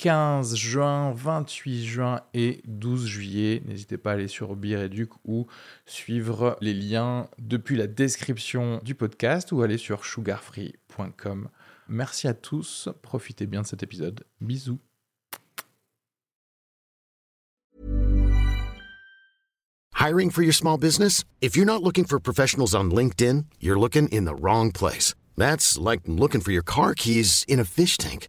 15 juin, 28 juin et 12 juillet. N'hésitez pas à aller sur Bireduc ou suivre les liens depuis la description du podcast ou aller sur sugarfree.com. Merci à tous, profitez bien de cet épisode. Bisous. Hiring for your small business? If you're not looking for professionals on LinkedIn, you're looking in the wrong place. That's like looking for your car keys in a fish tank.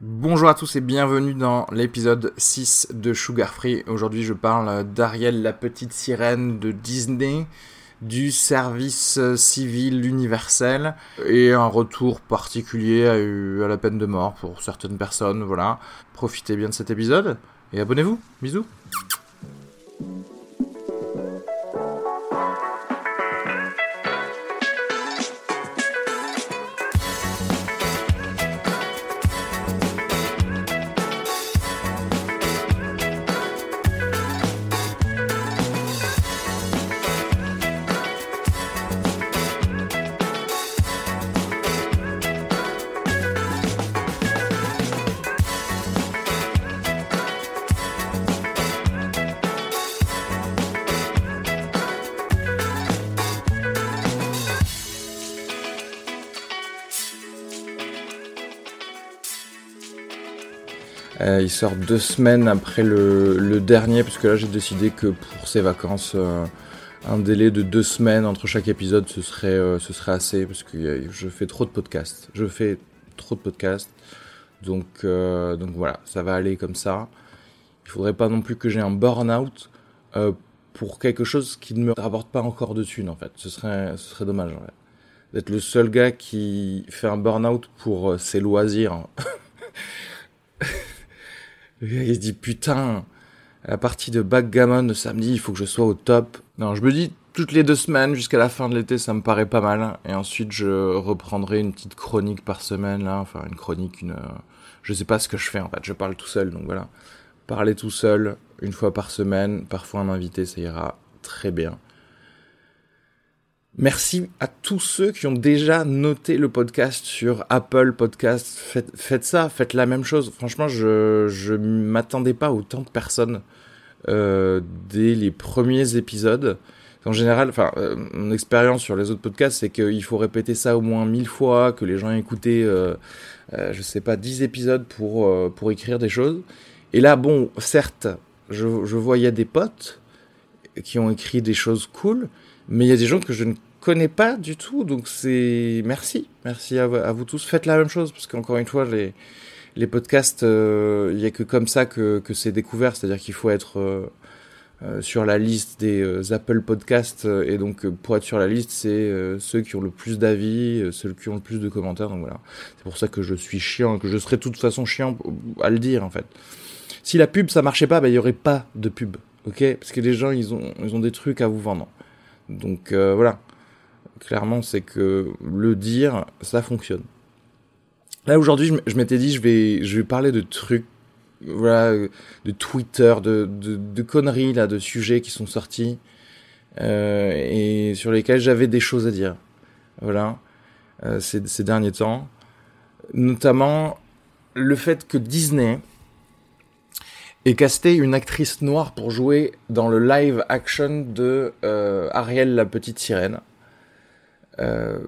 Bonjour à tous et bienvenue dans l'épisode 6 de Sugar Free. Aujourd'hui je parle d'Ariel la petite sirène de Disney, du service civil universel et un retour particulier à, à la peine de mort pour certaines personnes. Voilà, profitez bien de cet épisode et abonnez-vous. Bisous. Euh, il sort deux semaines après le, dernier, parce que là j'ai décidé que pour ces vacances, euh, un délai de deux semaines entre chaque épisode, ce serait, euh, assez, parce que je fais trop de podcasts. Je fais trop de podcasts. Donc, voilà, ça va aller comme ça. Il faudrait pas non plus que j'ai un burn-out pour quelque chose qui ne me rapporte pas encore de thunes en fait. Ce serait, ce serait dommage en fait. D'être le seul gars qui fait un burn-out pour ses loisirs. Il se dit putain, la partie de backgammon de samedi, il faut que je sois au top. Non, je me dis toutes les deux semaines jusqu'à la fin de l'été, ça me paraît pas mal. Et ensuite, je reprendrai une petite chronique par semaine, là. Enfin, une chronique, une. Je sais pas ce que je fais en fait. Je parle tout seul, donc voilà. Parler tout seul, une fois par semaine, parfois un invité, ça ira très bien. Merci à tous ceux qui ont déjà noté le podcast sur Apple Podcast. Faites, ça, faites la même chose. Franchement, je je m'attendais pas autant de personnes euh, dès les premiers épisodes. En général, enfin, euh, mon expérience sur les autres podcasts, c'est qu'il faut répéter ça au moins mille fois, que les gens aient écouté, euh, euh, je sais pas, dix épisodes pour pour écrire des choses. Et là, bon, certes, je, je vois il y a des potes qui ont écrit des choses cool, mais il y a des gens que je ne connais pas du tout, donc c'est merci, merci à, vous tous. Faites la même chose parce qu'encore une fois, les les podcasts, euh, il y a que comme ça que que c'est découvert, c'est-à-dire qu'il faut être euh, euh, sur la liste des Apple Podcasts et donc pour être sur la liste, c'est ceux qui ont le plus d'avis, ceux qui ont le plus de commentaires. Donc voilà, c'est pour ça que je suis chiant que je serai de toute façon chiant à le dire en fait. Si la pub ça marchait pas, bah il y aurait pas de pub, ok? Parce que les gens ils ont ils ont des trucs à vous vendre. Donc voilà clairement, c'est que le dire, ça fonctionne. Là aujourd'hui, je m'étais dit, je vais, je vais parler de trucs, voilà, de Twitter, de, de, conneries là, de sujets qui sont sortis euh, et sur lesquels j'avais des choses à dire. Voilà, euh, ces, ces derniers temps, notamment le fait que Disney ait casté une actrice noire pour jouer dans le live action de euh, Ariel la petite sirène. Euh,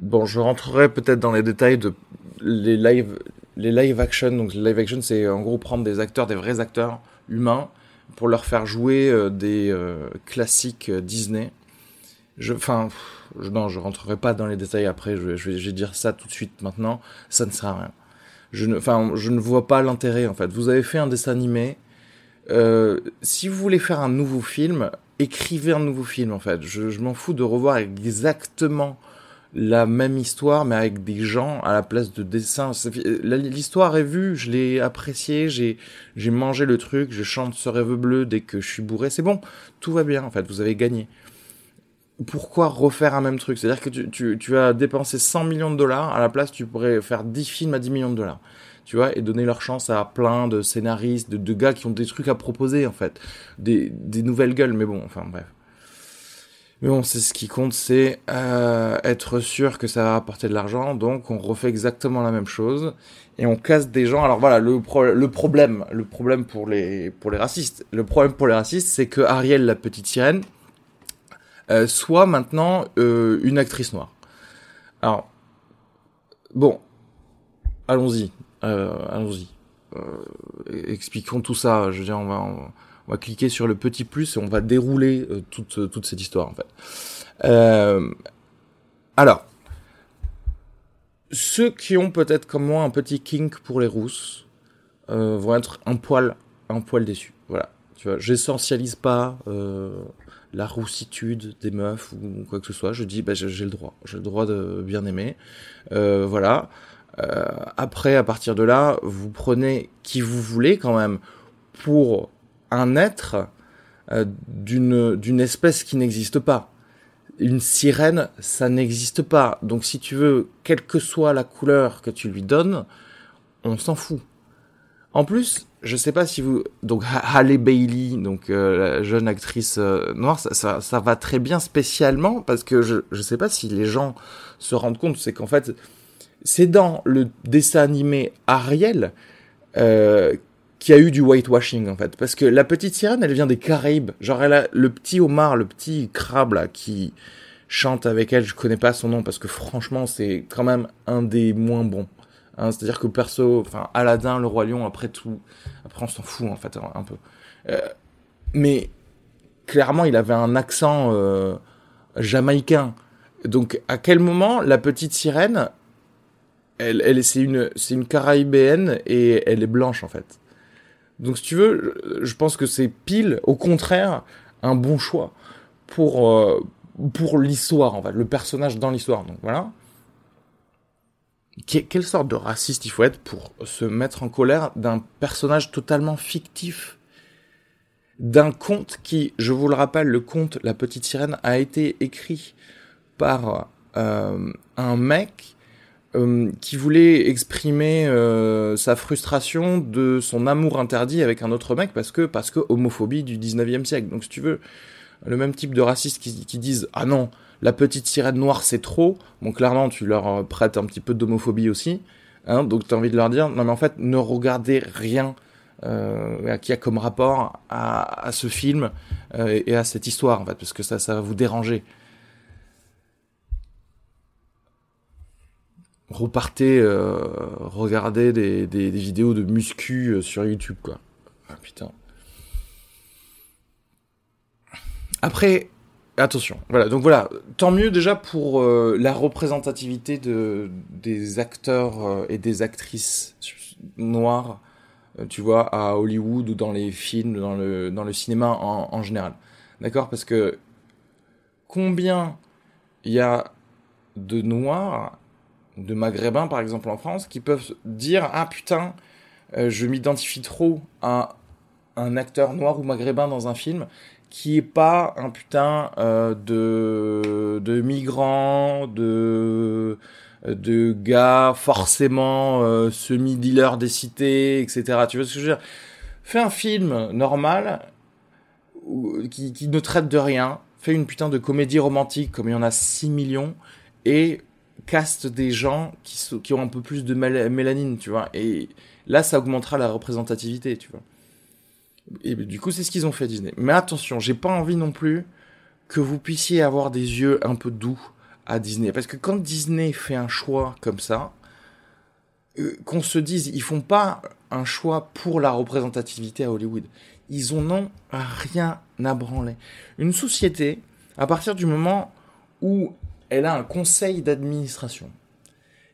bon, je rentrerai peut-être dans les détails de les live, les live action. Donc, live action, c'est en gros prendre des acteurs, des vrais acteurs humains, pour leur faire jouer euh, des euh, classiques Disney. Je, enfin, non, je rentrerai pas dans les détails après. Je, vais, dire ça tout de suite maintenant. Ça ne sert à rien. Je ne, enfin, je ne vois pas l'intérêt en fait. Vous avez fait un dessin animé. Si vous voulez faire un nouveau film, écrivez un nouveau film en fait. Je, m'en fous de revoir exactement la même histoire, mais avec des gens à la place de dessins. L'histoire est vue, je l'ai appréciée, j'ai j'ai mangé le truc, je chante ce rêve bleu dès que je suis bourré, c'est bon, tout va bien en fait, vous avez gagné. Pourquoi refaire un même truc? C'est-à-dire que tu, tu, tu as dépensé 100 millions de dollars, à la place tu pourrais faire 10 films à 10 millions de dollars. Tu vois, et donner leur chance à plein de scénaristes, de, gars qui ont des trucs à proposer en fait, des, nouvelles gueules, mais bon, enfin bref. Mais bon, c'est ce qui compte, c'est euh, être sûr que ça va apporter de l'argent. Donc, on refait exactement la même chose et on casse des gens. Alors voilà, le, problème, le problème pour les pour les racistes, le problème pour les racistes, c'est que Ariel, la petite sirène, euh, soit maintenant euh, une actrice noire. Alors bon, allons-y, allons-y. Euh, expliquons tout ça. Je veux dire, on va. Cliquer sur le petit plus et on va dérouler euh, toute, euh, toute cette histoire en fait. Euh, alors, ceux qui ont peut-être comme moi un petit kink pour les rousses euh, vont être un poil, un poil déçus. Voilà, tu vois, j'essentialise pas euh, la roussitude des meufs ou quoi que ce soit. Je dis, bah, j'ai le droit, j'ai le droit de bien aimer. Euh, voilà. Après, à partir de là, vous prenez qui vous voulez quand même pour un être euh, d'une d'une espèce qui n'existe pas. Une sirène, ça n'existe pas. Donc si tu veux, quelle que soit la couleur que tu lui donnes, on s'en fout. En plus, je sais pas si vous donc Halle Bailey, donc euh, la jeune actrice euh, noire, ça, ça, ça, va très bien spécialement parce que je je sais pas si les gens se rendent compte, c'est qu'en fait c'est dans le dessin animé Ariel euh, qui a eu du whitewashing en fait. Parce que la petite sirène elle vient des Caraïbes. Genre elle a le petit homard le petit crabe là qui chante avec elle. Je connais pas son nom parce que franchement c'est quand même un des moins bons. Hein, c'est à dire que perso enfin Aladdin le roi lion après tout après on s'en fout en fait un peu. Euh, mais clairement il avait un accent euh, jamaïcain. Donc à quel moment la petite sirène elle, elle c'est une c'est une caraïbéenne et elle est blanche en fait donc, si tu veux, je pense que c'est pile, au contraire, un bon choix pour, euh, pour l'histoire, en fait, le personnage dans l'histoire. Donc, voilà. quelle sorte de raciste il faut être pour se mettre en colère d'un personnage totalement fictif? D'un conte qui, je vous le rappelle, le conte La Petite Sirène a été écrit par euh, un mec euh, qui voulait exprimer euh, sa frustration de son amour interdit avec un autre mec parce que parce que homophobie du 19e siècle. Donc si tu veux, le même type de racistes qui, disent ah non, la petite sirène noire c'est trop. Bon clairement tu leur prêtes un petit peu d'homophobie aussi. Hein, donc tu as envie de leur dire non mais en fait ne regardez rien euh, qui a comme rapport à, ce film euh, et à cette histoire en fait parce que ça ça va vous déranger. Repartez euh, regarder des, des, vidéos de muscu euh, sur YouTube, quoi. Ah putain. Après, attention, voilà, donc voilà, tant mieux déjà pour euh, la représentativité de, des acteurs et des actrices noirs, euh, tu vois, à Hollywood ou dans les films, dans le, dans le cinéma en général. D'accord? Parce que combien il y a de noirs de maghrébins, par exemple, en France, qui peuvent dire Ah putain, euh, je m'identifie trop à un acteur noir ou maghrébin dans un film qui est pas un putain euh, de, de migrant, de, de gars forcément euh, semi-dealer des cités, etc. Tu vois ce que je veux dire? Fais un film normal qui, qui ne traite de rien, fais une putain de comédie romantique comme il y en a 6 millions, et caste des gens qui, ont un peu plus de mélanine, tu vois. Et là, ça augmentera la représentativité, tu vois. Et du coup, c'est ce qu'ils ont fait Disney. Mais attention, j'ai pas envie non plus que vous puissiez avoir des yeux un peu doux à Disney. Parce que quand Disney fait un choix comme ça, euh, qu'on se dise, ils font pas un choix pour la représentativité à Hollywood. Ils en ont rien à branler. Une société, à partir du moment où elle a un conseil d'administration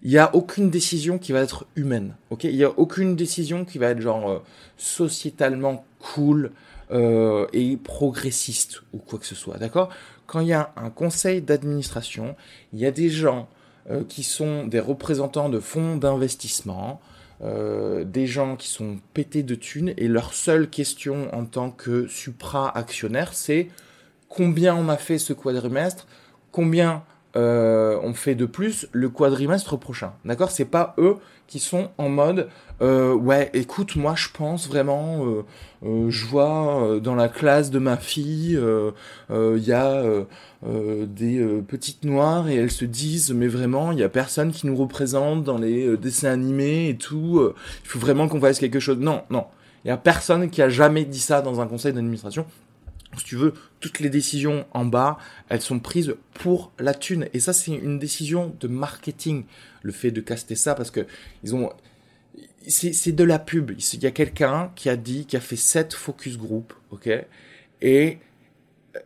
il n'y a aucune décision qui va être humaine. Ok, il n'y a aucune décision qui va être genre euh, sociétalement cool euh, et progressiste ou quoi que ce soit. D'accord? Quand il y a un conseil d'administration, il y a des gens euh, qui sont des représentants de fonds d'investissement, des gens qui sont pétés de thunes et leur seule question en tant que supra-actionnaire, c'est combien on a fait ce quadrimestre, combien euh, on fait de plus le quadrimestre prochain. D'accord? C'est pas eux qui sont en mode euh, ouais, écoute, moi je pense vraiment, euh, euh je vois euh, dans la classe de ma fille, il y a des petites noires et elles se disent mais vraiment, il y a personne qui nous représente dans les dessins animés et tout. Il faut vraiment qu'on fasse quelque chose. Non, non, il y a personne qui a jamais dit ça dans un conseil d'administration si tu veux, toutes les décisions en bas, elles sont prises pour la thune. Et ça, c'est une décision de marketing, le fait de caster ça, parce que ils ont, c'est de la pub. Il y a quelqu'un qui a dit, qui a fait sept focus group, ok, et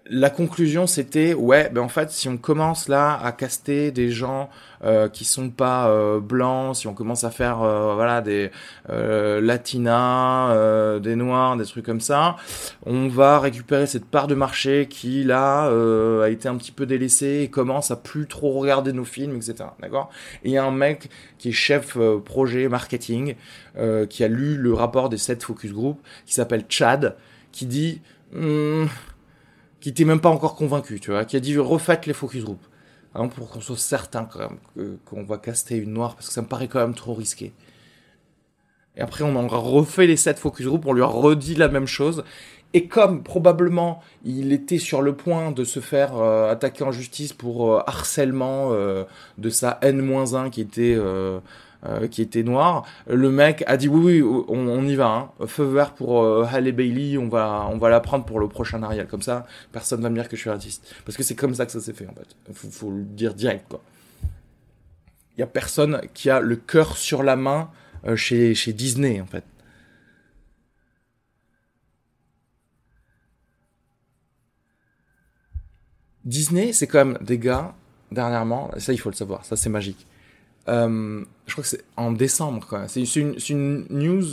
la conclusion c'était ouais ben en fait si on commence là à caster des gens euh, qui sont pas euh, blancs si on commence à faire euh, voilà des euh, latinas euh, des noirs des trucs comme ça on va récupérer cette part de marché qui là a été un petit peu délaissée et commence à plus trop regarder nos films etc d'accord? Et il y a un mec qui est chef projet marketing qui a lu le rapport des 7 focus group qui s'appelle Chad qui dit hmm, qui était même pas encore convaincu, tu vois, qui a dit refaites les focus group. Hein, pour qu'on soit certain quand même qu'on va caster une noire, parce que ça me paraît quand même trop risqué. Et après, on en refait les 7 focus group, on lui a redit la même chose. Et comme probablement il était sur le point de se faire euh, attaquer en justice pour euh, harcèlement euh, de sa N-1 qui était euh, qui était noir. Le mec a dit oui, oui, on, y va. Hein. Feu vert pour euh, Halle Bailey, on va, on va la prendre pour le prochain Ariel. Comme ça, personne va me dire que je suis raciste. Parce que c'est comme ça que ça s'est fait en fait. Faut, faut le dire direct quoi. Il y a personne qui a le cœur sur la main euh, chez, chez Disney en fait. Disney, c'est quand même des gars, dernièrement, ça il faut le savoir, ça c'est magique. Euh, je crois que c'est en décembre, quoi. C'est une, une, news.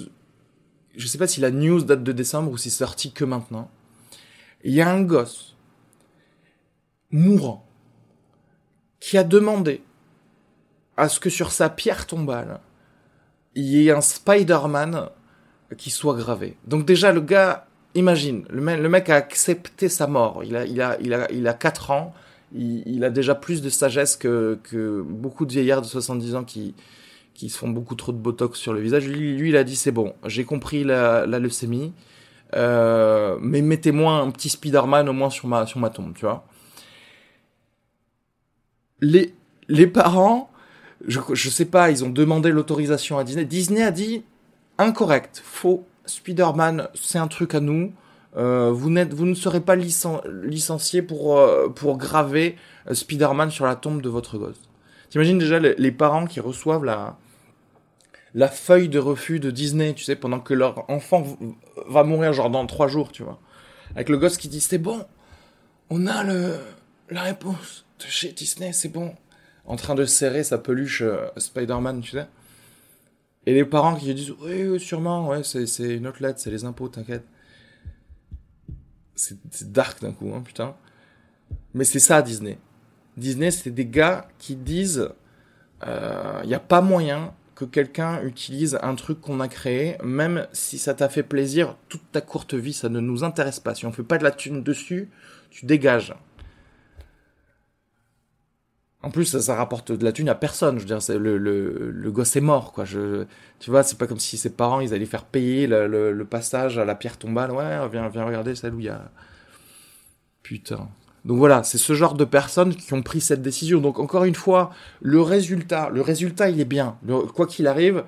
Je sais pas si la news date de décembre ou si c'est sorti que maintenant. Il y a un gosse mourant qui a demandé à ce que sur sa pierre tombale, il y ait un Spider-Man qui soit gravé. Donc déjà, le gars, imagine, le, mec, a accepté sa mort. Il a, il a, il il a 4 ans il, a déjà plus de sagesse que, que beaucoup de vieillards de 70 ans qui, qui se font beaucoup trop de botox sur le visage. Lui, lui il a dit c'est bon, j'ai compris la, la leucémie, euh, mais mettez-moi un petit Spider-Man au moins sur ma, sur ma tombe, tu vois. Les, les parents, je, je sais pas, ils ont demandé l'autorisation à Disney. Disney a dit incorrect, faux. Spider-Man, c'est un truc à nous. Euh, vous, ne serez pas licencié pour, euh, graver euh, Spider-Man sur la tombe de votre gosse. T'imagines déjà les, parents qui reçoivent la, feuille de refus de Disney, tu sais, pendant que leur enfant va mourir genre dans trois jours, tu vois. Avec le gosse qui dit c'est bon, on a la réponse de chez Disney, c'est bon. En train de serrer sa peluche Spider-Man, tu sais. Et les parents qui disent oui, oui sûrement, ouais, c'est une autre lettre, c'est les impôts, t'inquiète c'est dark d'un coup, hein, putain. Mais c'est ça Disney. Disney, c'est des gars qui disent, il euh, n'y a pas moyen que quelqu'un utilise un truc qu'on a créé, même si ça t'a fait plaisir toute ta courte vie, ça ne nous intéresse pas. Si on fait pas de la thune dessus, tu dégages. En plus, ça, rapporte de la thune à personne. Je le, le, gosse est mort, quoi. Je, tu vois, c'est pas comme si ses parents, ils allaient faire payer le, passage à la pierre tombale. Ouais, viens, viens regarder celle où y a. Putain. Donc voilà, c'est ce genre de personnes qui ont pris cette décision. Donc encore une fois, le résultat, le résultat, il est bien. quoi qu'il arrive,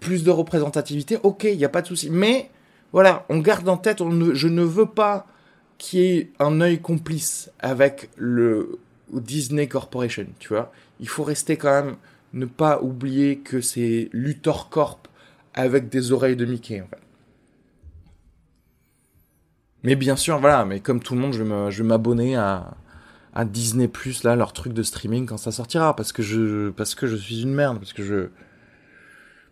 plus de représentativité, ok, il n'y a pas de souci. Mais voilà, on garde en tête, je ne veux pas qu'il y ait un œil complice avec le Disney Corporation, tu vois. Il faut rester quand même, ne pas oublier que c'est Luthor Corp avec des oreilles de Mickey, en fait. Mais bien sûr, voilà, mais comme tout le monde, je vais m'abonner à, à Disney Plus là leur truc de streaming quand ça sortira parce que je parce que je suis une merde parce que je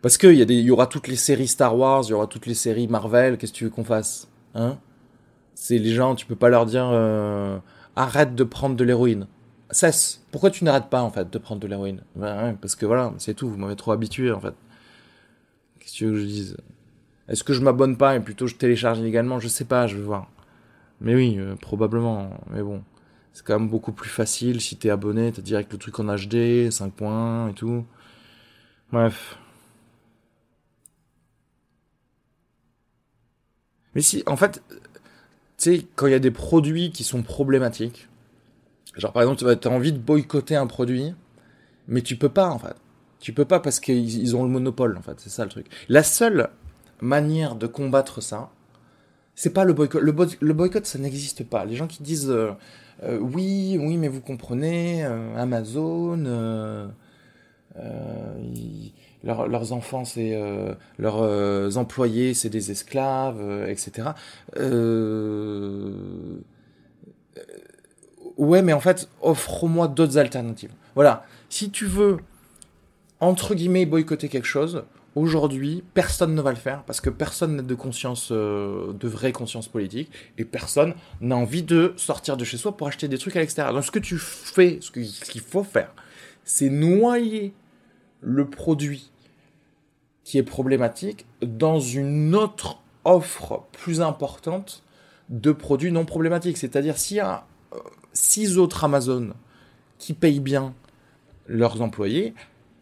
parce que il y a des il y aura toutes les séries Star Wars, il y aura toutes les séries Marvel, qu'est-ce que tu veux qu'on fasse Hein? C'est les gens, tu peux pas leur dire euh, arrête de prendre de l'héroïne. Cesse. Pourquoi tu n'arrêtes pas en fait de prendre de l'héroïne? Ben, ouais, parce que voilà, c'est tout, vous m'avez trop habitué en fait. Qu'est-ce que tu veux que je dise? Est-ce que je m'abonne pas et plutôt je télécharge illégalement? Je sais pas, je vais voir. Mais oui, euh, probablement, mais bon. C'est quand même beaucoup plus facile si t'es abonné, t'as direct le truc en HD, 5 points et tout. Bref. Mais si, en fait, tu sais, quand il y a des produits qui sont problématiques, genre par exemple, tu as envie de boycotter un produit, mais tu peux pas en fait. Tu peux pas parce qu'ils ont le monopole en fait, c'est ça le truc. La seule manière de combattre ça, c'est pas le boycott. Le, boycott, ça n'existe pas. Les gens qui disent euh, euh, oui, oui, mais vous comprenez, euh, Amazon, leurs enfants, c'est leurs employés, c'est des esclaves, etc. ouais, mais en fait, offre-moi d'autres alternatives. Voilà. Si tu veux entre guillemets boycotter quelque chose, Aujourd'hui, personne ne va le faire parce que personne n'a de conscience, euh, de vraie conscience politique et personne n'a envie de sortir de chez soi pour acheter des trucs à l'extérieur. Donc ce que tu fais, ce qu'il faut faire, c'est noyer le produit qui est problématique dans une autre offre plus importante de produits non problématiques. C'est-à-dire s'il y a euh, six autres Amazon qui payent bien leurs employés,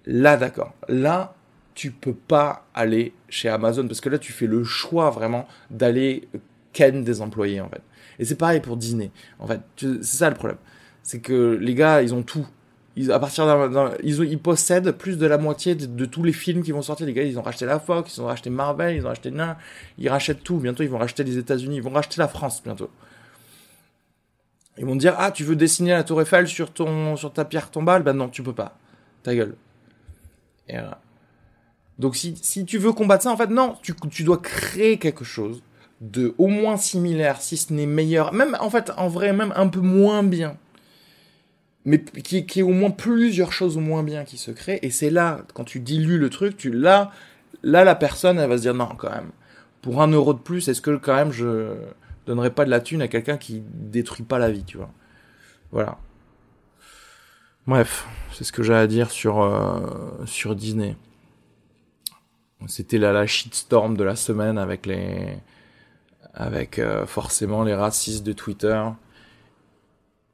là d'accord. Là, tu peux pas aller chez Amazon parce que là tu fais le choix vraiment d'aller ken des employés en fait. Et c'est pareil pour Disney. En fait, c'est ça le problème. C'est que les gars, ils ont tout. Ils, à partir ils, ils, possèdent plus de la moitié de, tous les films qui vont sortir. Les gars, ils ont racheté la Fox, ils ont racheté Marvel, ils ont racheté Nain, ils rachètent tout. Bientôt, ils vont racheter les États-Unis, ils vont racheter la France bientôt. Ils vont dire ah tu veux dessiner la Tour Eiffel sur ton sur ta pierre tombale? Ben non, tu peux pas. Ta gueule. Donc si, si tu veux combattre ça, en fait, non, tu, tu dois créer quelque chose de au moins similaire, si ce n'est meilleur, même en fait, en vrai, même un peu moins bien, mais qui, qui est au moins plusieurs choses au moins bien qui se créent. Et c'est là, quand tu dilues le truc, tu là, là, la personne, elle va se dire non, quand même, pour un euro de plus, est-ce que quand même je donnerais pas de la thune à quelqu'un qui détruit pas la vie, tu vois Voilà. Bref, c'est ce que j'ai à dire sur euh, sur Disney. C'était la, la shitstorm de la semaine avec les, avec euh, forcément les racistes de Twitter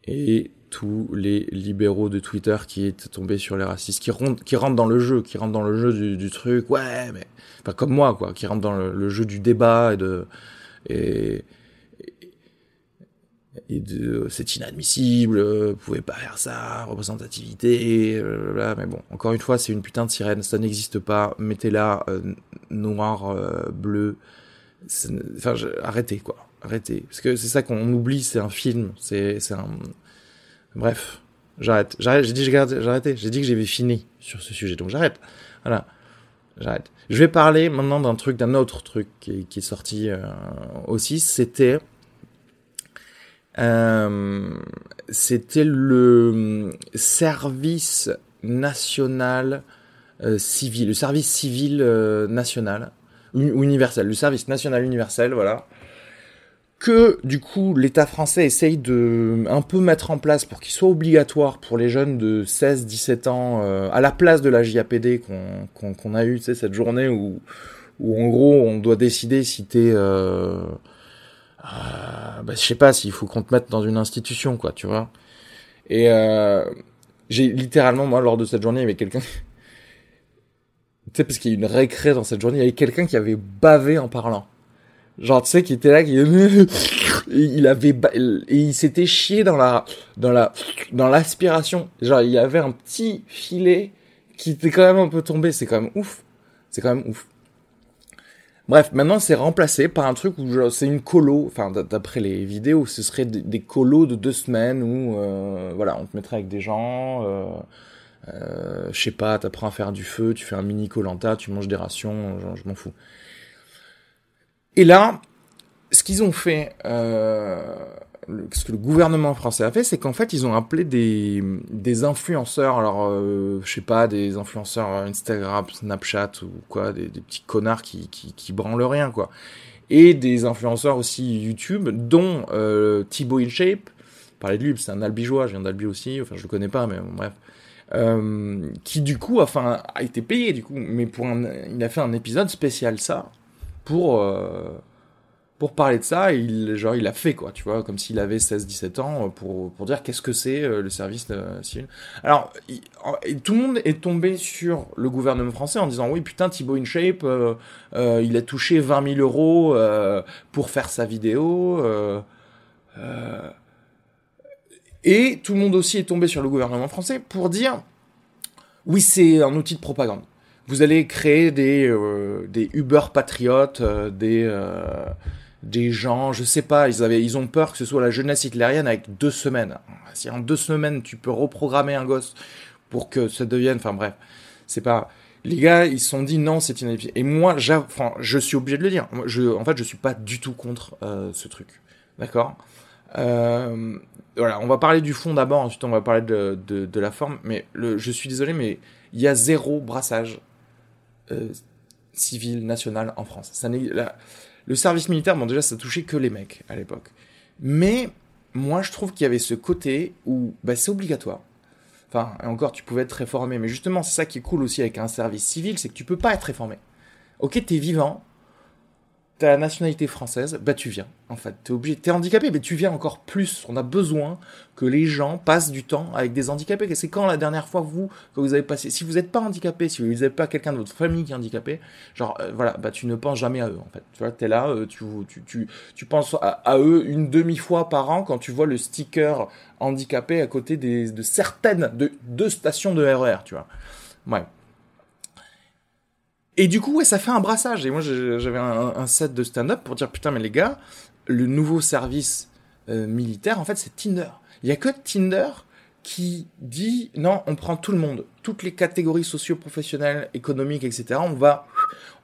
et tous les libéraux de Twitter qui étaient tombés sur les racistes, qui rentrent, qui dans le jeu, qui rentrent dans le jeu du, truc, ouais, mais, enfin comme moi quoi, qui rentrent dans le, jeu du débat et de, et, et de c'est inadmissible, vous pouvez pas faire ça, représentativité, blablabla. mais bon, encore une fois, c'est une putain de sirène, ça n'existe pas, mettez-la euh, noir, euh, bleu, enfin, arrêtez quoi, arrêtez, parce que c'est ça qu'on oublie, c'est un film, c'est un, bref, j'arrête, j'arrête, j'ai dit j'ai j'ai dit que j'avais fini sur ce sujet, donc j'arrête, voilà. J'arrête. Je vais parler maintenant d'un truc, d'un autre truc qui, qui est sorti euh, aussi. C'était euh, c'était le service national euh, civil, le service civil euh, national universel, le service national universel, voilà, que du coup l'État français essaye de un peu mettre en place pour qu'il soit obligatoire pour les jeunes de 16-17 ans, à la place de la JAPD qu'on qu'on a eu, tu sais, cette journée où, où en gros on doit décider si t'es euh, bah, je sais pas s'il faut qu'on te mette dans une institution, quoi, tu vois. Et euh, j'ai littéralement, moi, lors de cette journée, il y avait quelqu'un. tu sais, parce qu'il y a une récré dans cette journée, il y avait quelqu'un qui avait bavé en parlant. Genre, tu sais, qui était là, qui il avait et il s'était chié dans la dans la dans l'aspiration. Genre, il y avait un petit filet qui était quand même un peu tombé. C'est quand même ouf. C'est quand même ouf. Bref, maintenant c'est remplacé par un truc où c'est une colo, enfin d'après les vidéos, ce serait des, colos de deux semaines où euh, voilà, on te mettrait avec des gens, euh, euh, je sais pas, t'apprends à faire du feu, tu fais un mini colanta, tu manges des rations, je m'en fous. Et là, ce qu'ils ont fait, euh, ce que le gouvernement français a fait, c'est qu'en fait, ils ont appelé des, influenceurs, alors, euh, je sais pas, des influenceurs Instagram, Snapchat ou quoi, des, petits connards qui, qui, qui branlent rien, quoi. Et des influenceurs aussi YouTube, dont euh, Thibaut InShape, parler de lui, c'est un albigeois, je viens d'Albi aussi, enfin, je le connais pas, mais bon, bref. Euh, qui du coup, a été payé, du coup, mais pour il a fait un épisode spécial ça, pour... Pour parler de ça, il, genre, il a fait, quoi, tu vois, comme s'il avait 16-17 ans, euh, pour, pour dire qu'est-ce que c'est euh, le service euh, civil. Alors, tout le monde est tombé sur le gouvernement français en disant, oui, putain, Thibaut InShape, il a touché 20 000 euros pour faire sa vidéo. et tout le monde aussi est tombé sur le gouvernement français pour dire, oui, c'est un outil de propagande. Vous allez créer des, des Uber patriotes, des des gens, je sais pas, ils avaient, ils ont peur que ce soit la jeunesse hitlérienne avec deux semaines. Si en deux semaines tu peux reprogrammer un gosse pour que ça devienne, enfin bref, c'est pas. Les gars, ils se sont dit non, c'est une Et moi, enfin, je suis obligé de le dire. Je, en fait, je suis pas du tout contre euh, ce truc. D'accord? Euh, Voilà, on va parler du fond d'abord, ensuite on va parler de, de, de la forme. Mais le, je suis désolé, mais il y a zéro brassage euh, civil national en France. Ça n'est le service militaire, bon déjà ça touchait que les mecs à l'époque. Mais moi je trouve qu'il y avait ce côté où bah, c'est obligatoire. Enfin, et encore tu pouvais être réformé, mais justement c'est ça qui est cool aussi avec un service civil, c'est que tu peux pas être réformé. Ok, t'es vivant, t'as la nationalité française, bah tu viens. En fait, t'es obligé, t'es handicapé, mais tu viens encore plus. On a besoin que les gens passent du temps avec des handicapés. C'est quand la dernière fois vous que vous avez passé, si vous n'êtes pas handicapé, si vous n'avez pas quelqu'un de votre famille qui est handicapé, genre euh, voilà, bah tu ne penses jamais à eux en fait. Tu vois, t'es là, euh, tu, tu, tu, tu penses à, eux une demi fois par an quand tu vois le sticker handicapé à côté des, de certaines de deux stations de RER, e tu vois. Ouais. Et du coup, ouais, ça fait un brassage. Et moi, j'avais un, set de stand-up pour dire, putain, mais les gars, le nouveau service euh, militaire, en fait, c'est Tinder. Il y a que Tinder qui dit, non, on prend tout le monde, toutes les catégories socio-professionnelles, économiques, etc. On va,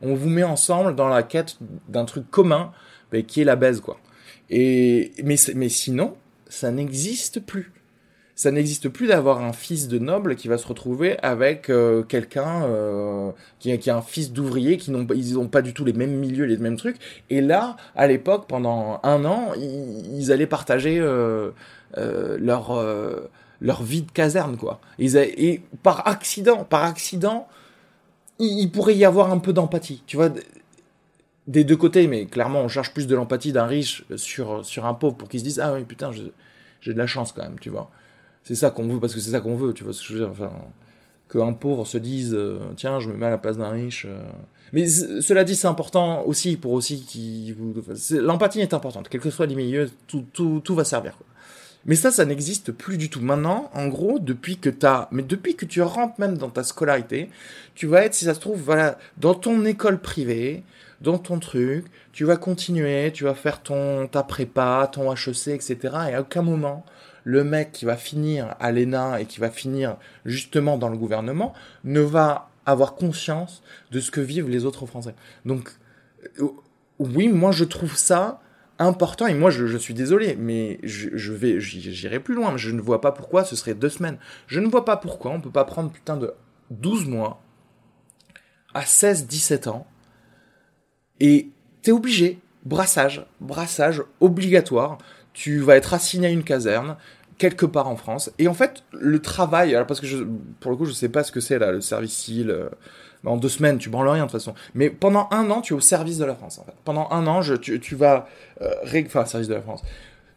on vous met ensemble dans la quête d'un truc commun, bah, qui est la baise, quoi. Et, mais, mais sinon, ça n'existe plus ça n'existe plus d'avoir un fils de noble qui va se retrouver avec euh, quelqu'un euh, qui, qui, est un fils d'ouvrier qui n'ont ils ont pas du tout les mêmes milieux les mêmes trucs. Et là à l'époque pendant un an ils, allaient partager euh, leur leur vie de caserne quoi. Et par accident par accident il, pourrait y avoir un peu d'empathie tu vois des deux côtés mais clairement on cherche plus de l'empathie d'un riche sur sur un pauvre pour qu'il se dise ah oui putain j'ai de la chance quand même tu vois c'est ça qu'on veut, parce que c'est ça qu'on veut, tu vois que je qu'un pauvre se dise, euh, tiens, je me mets à la place d'un riche. Euh. Mais cela dit, c'est important aussi pour aussi qui l'empathie est importante, quel que soit les milieux, tout, tout, va servir. Mais ça, ça n'existe plus du tout. Maintenant, en gros, depuis que t'as, mais depuis que tu rentres même dans ta scolarité, tu vas être, si ça se trouve, voilà, dans ton école privée, dans ton truc, tu vas continuer, tu vas faire ton, ta prépa, ton HEC, etc. Et à aucun moment, le mec qui va finir à l'ENA et qui va finir justement dans le gouvernement ne va avoir conscience de ce que vivent les autres Français. Donc, euh, oui, moi je trouve ça important et moi je, suis désolé, mais je, vais, j'irai plus loin. Je ne vois pas pourquoi ce serait deux semaines. Je ne vois pas pourquoi on peut pas prendre putain de 12 mois à 16, 17 ans et t'es obligé, brassage, brassage obligatoire tu vas être assigné à une caserne quelque part en France. Et en fait, le travail, alors parce que je, pour le coup, je sais pas ce que c'est là, le service civil. Euh, en deux semaines, tu branles rien de toute façon. Mais pendant un an, tu es au service de la France. En fait. Pendant un an, je, tu, tu vas, euh, enfin, service de la France.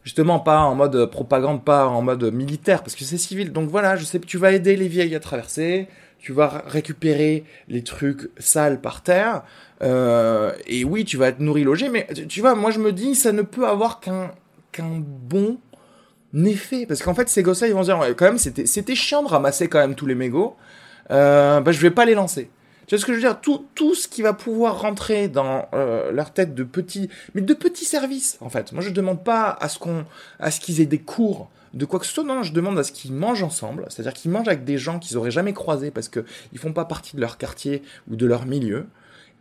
Justement, pas en mode propagande, pas en mode militaire, parce que c'est civil. Donc voilà, je sais que tu vas aider les vieilles à traverser, tu vas récupérer les trucs sales par terre, euh, et oui, tu vas être nourri, logé, mais tu vois, moi je me dis, ça ne peut avoir qu'un qu'un bon effet. Parce qu'en fait, ces gosses-là, ils vont se dire, quand même, c'était, c'était chiant de ramasser quand même tous les mégots. Euh, bah, je vais pas les lancer. Tu vois ce que je veux dire? Tout, tout ce qui va pouvoir rentrer dans euh, leur tête de petits, mais de petits services en fait. Moi, je demande pas à ce qu'on, à ce qu'ils aient des cours de quoi que ce soit. Non, je demande à ce qu'ils mangent ensemble, c'est-à-dire qu'ils mangent avec des gens qu'ils auraient jamais croisés parce que ils font pas partie de leur quartier ou de leur milieu,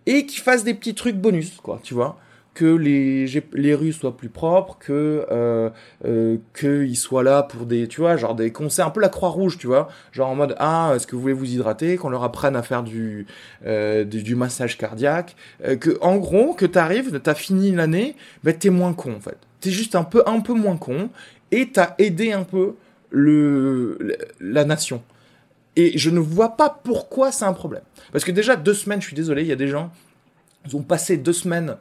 et qu'ils fassent des petits trucs bonus, quoi. Tu vois que les, les rues soient plus propres, que euh, euh, soient là pour des, tu vois, genre des concerts, un peu la Croix-Rouge, tu vois, genre en mode ah, est-ce que vous voulez vous hydrater, qu'on leur apprenne à faire du euh, du, massage cardiaque, euh, que en gros que t'arrives, t'as fini l'année, ben t'es moins con en fait, t'es juste un peu un peu moins con et t'as aidé un peu le la nation. Et je ne vois pas pourquoi c'est un problème. Parce que déjà deux semaines, je suis désolé, il y a des gens, ils ont passé deux semaines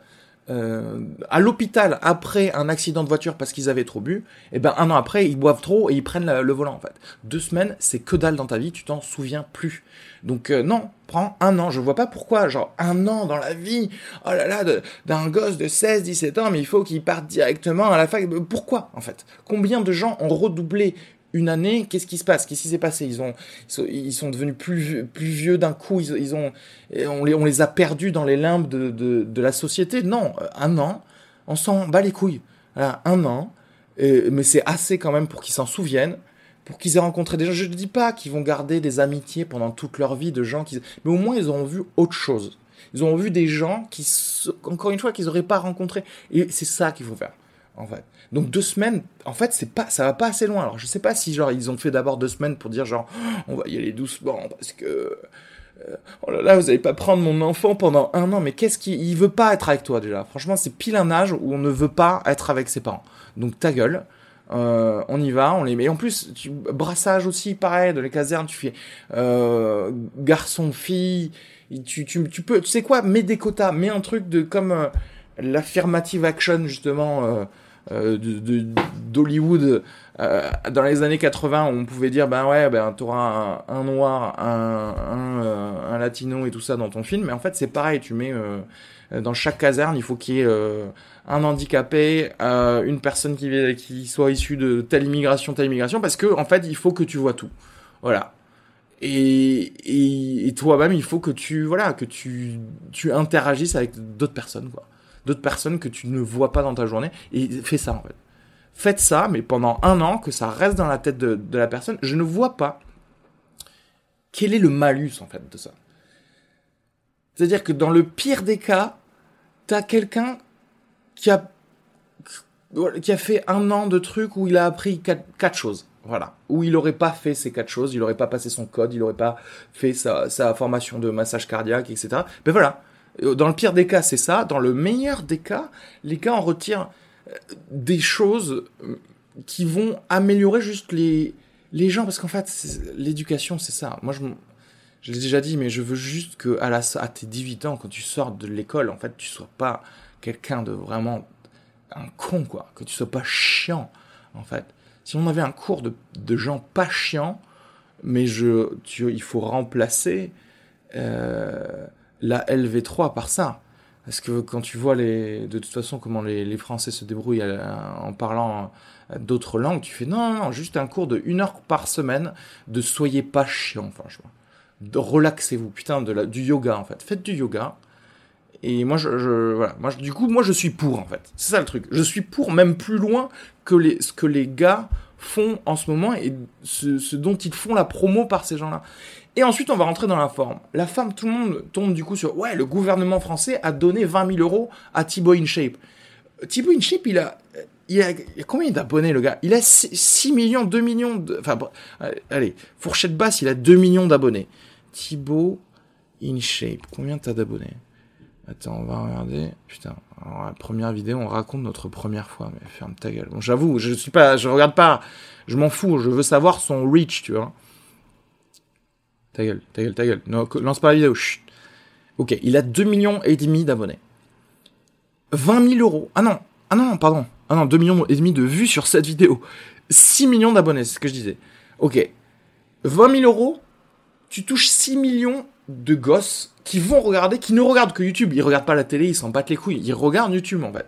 euh, à l'hôpital après un accident de voiture parce qu'ils avaient trop bu, et eh ben un an après ils boivent trop et ils prennent le volant en fait. Deux semaines, c'est que dalle dans ta vie, tu t'en souviens plus. Donc euh, non, prends un an, je vois pas pourquoi, genre un an dans la vie, oh là là, d'un gosse de 16, 17 ans, mais il faut qu'il parte directement à la fac. Pourquoi en fait? Combien de gens ont redoublé une année, qu'est-ce qui se passe? Qu'est-ce qui s'est passé? Ils, ont, ils sont devenus plus, plus vieux d'un coup, ils, ils, ont, on, les, on les a perdus dans les limbes de, de, de la société? Non, un an, on s'en bat les couilles. Voilà, un an, mais c'est assez quand même pour qu'ils s'en souviennent, pour qu'ils aient rencontré des gens. Je ne dis pas qu'ils vont garder des amitiés pendant toute leur vie de gens qui... Mais au moins, ils ont vu autre chose. Ils ont vu des gens qui, encore une fois, qu'ils n'auraient pas rencontrés. Et c'est ça qu'il faut faire, en fait. Donc deux semaines, en fait, c'est pas, ça va pas assez loin. Alors je sais pas si genre ils ont fait d'abord deux semaines pour dire genre on va y aller doucement parce que euh, oh là là vous allez pas prendre mon enfant pendant un an. Mais qu'est-ce qu'il il veut pas être avec toi déjà Franchement, c'est pile un âge où on ne veut pas être avec ses parents. Donc ta gueule. Euh, on y va, on les met. En plus, brassage aussi, pareil, de les casernes, tu fais euh, garçon, fille. Tu, tu, tu peux, tu sais quoi, mets des quotas, mets un truc de comme l'affirmative action justement euh, euh, d'Hollywood euh, dans les années 80 où on pouvait dire ben ouais ben t'auras un, noir un, un, latino et tout ça dans ton film. Mais en fait c'est pareil tu mets dans chaque caserne il faut qu'il y ait un handicapé une personne qui, qui soit issue de telle immigration telle immigration parce que en fait il faut que tu vois tout. Voilà. Et, et, et toi-même il faut que tu voilà que tu tu interagisses avec d'autres personnes quoi d'autres personnes que tu ne vois pas dans ta journée. Et fais ça, en fait. Faites ça, mais pendant un an, que ça reste dans la tête de, la personne. Je ne vois pas quel est le malus, en fait, de ça. C'est-à-dire que dans le pire des cas, t'as quelqu'un qui a qui a fait un an de trucs où il a appris quatre, choses. Voilà. Où il n'aurait pas fait ces quatre choses, il n'aurait pas passé son code, il n'aurait pas fait sa, sa, formation de massage cardiaque, etc. Mais voilà. Euh, dans le pire des cas, c'est ça. Dans le meilleur des cas, les gars en retirent euh, des choses euh, qui vont améliorer juste les, les gens. Parce qu'en fait, l'éducation, c'est ça. Moi, je, l'ai déjà dit, mais je veux juste que à, la, à tes 18 ans, quand tu sors de l'école, en fait, tu sois pas quelqu'un de vraiment un con, quoi. Que tu sois pas chiant, en fait. Si on avait un cours de, de gens pas chiants, mais je, tu, il faut remplacer la LV3 par ça. Parce que quand tu vois les, de toute façon comment les, Français se débrouillent euh, en parlant euh, d'autres langues, tu fais non, non, juste un cours de une heure par semaine de soyez pas chiant, franchement. De relaxez-vous, putain, de la, du yoga en fait. Faites du yoga. Et moi, je, je voilà, moi, du coup, moi, je suis pour en fait. C'est ça le truc. Je suis pour même plus loin que les, ce que les gars font en ce moment et ce, ce dont ils font la promo par ces gens-là. Et ensuite, on va rentrer dans la forme. La femme, tout le monde tombe du coup sur ouais, le gouvernement français a donné 20 000 euros à Thibaut InShape. Thibaut InShape, il a, il a, combien d'abonnés, le gars? Il a 6 millions, 2 millions de. Enfin, allez, fourchette basse, il a 2 millions d'abonnés. Thibaut InShape, combien t'as d'abonnés? Attends, on va regarder. Putain, la première vidéo, on raconte notre première fois, mais ferme ta gueule. Bon, j'avoue, je suis pas, je regarde pas, je m'en fous, je veux savoir son reach, tu vois. Ta gueule, ta gueule, ta gueule. Non, lance pas la vidéo. Chut. Ok, il a 2 millions d'abonnés. 20 000 euros. Ah non, ah non, pardon. Ah non, 2 millions et demi de vues sur cette vidéo. 6 millions d'abonnés, c'est ce que je disais. Ok. 20 000 euros, tu touches 6 millions de gosses qui vont regarder, qui ne regardent que YouTube. Ils regardent pas la télé, ils s'en battent les couilles. Ils regardent YouTube, en fait.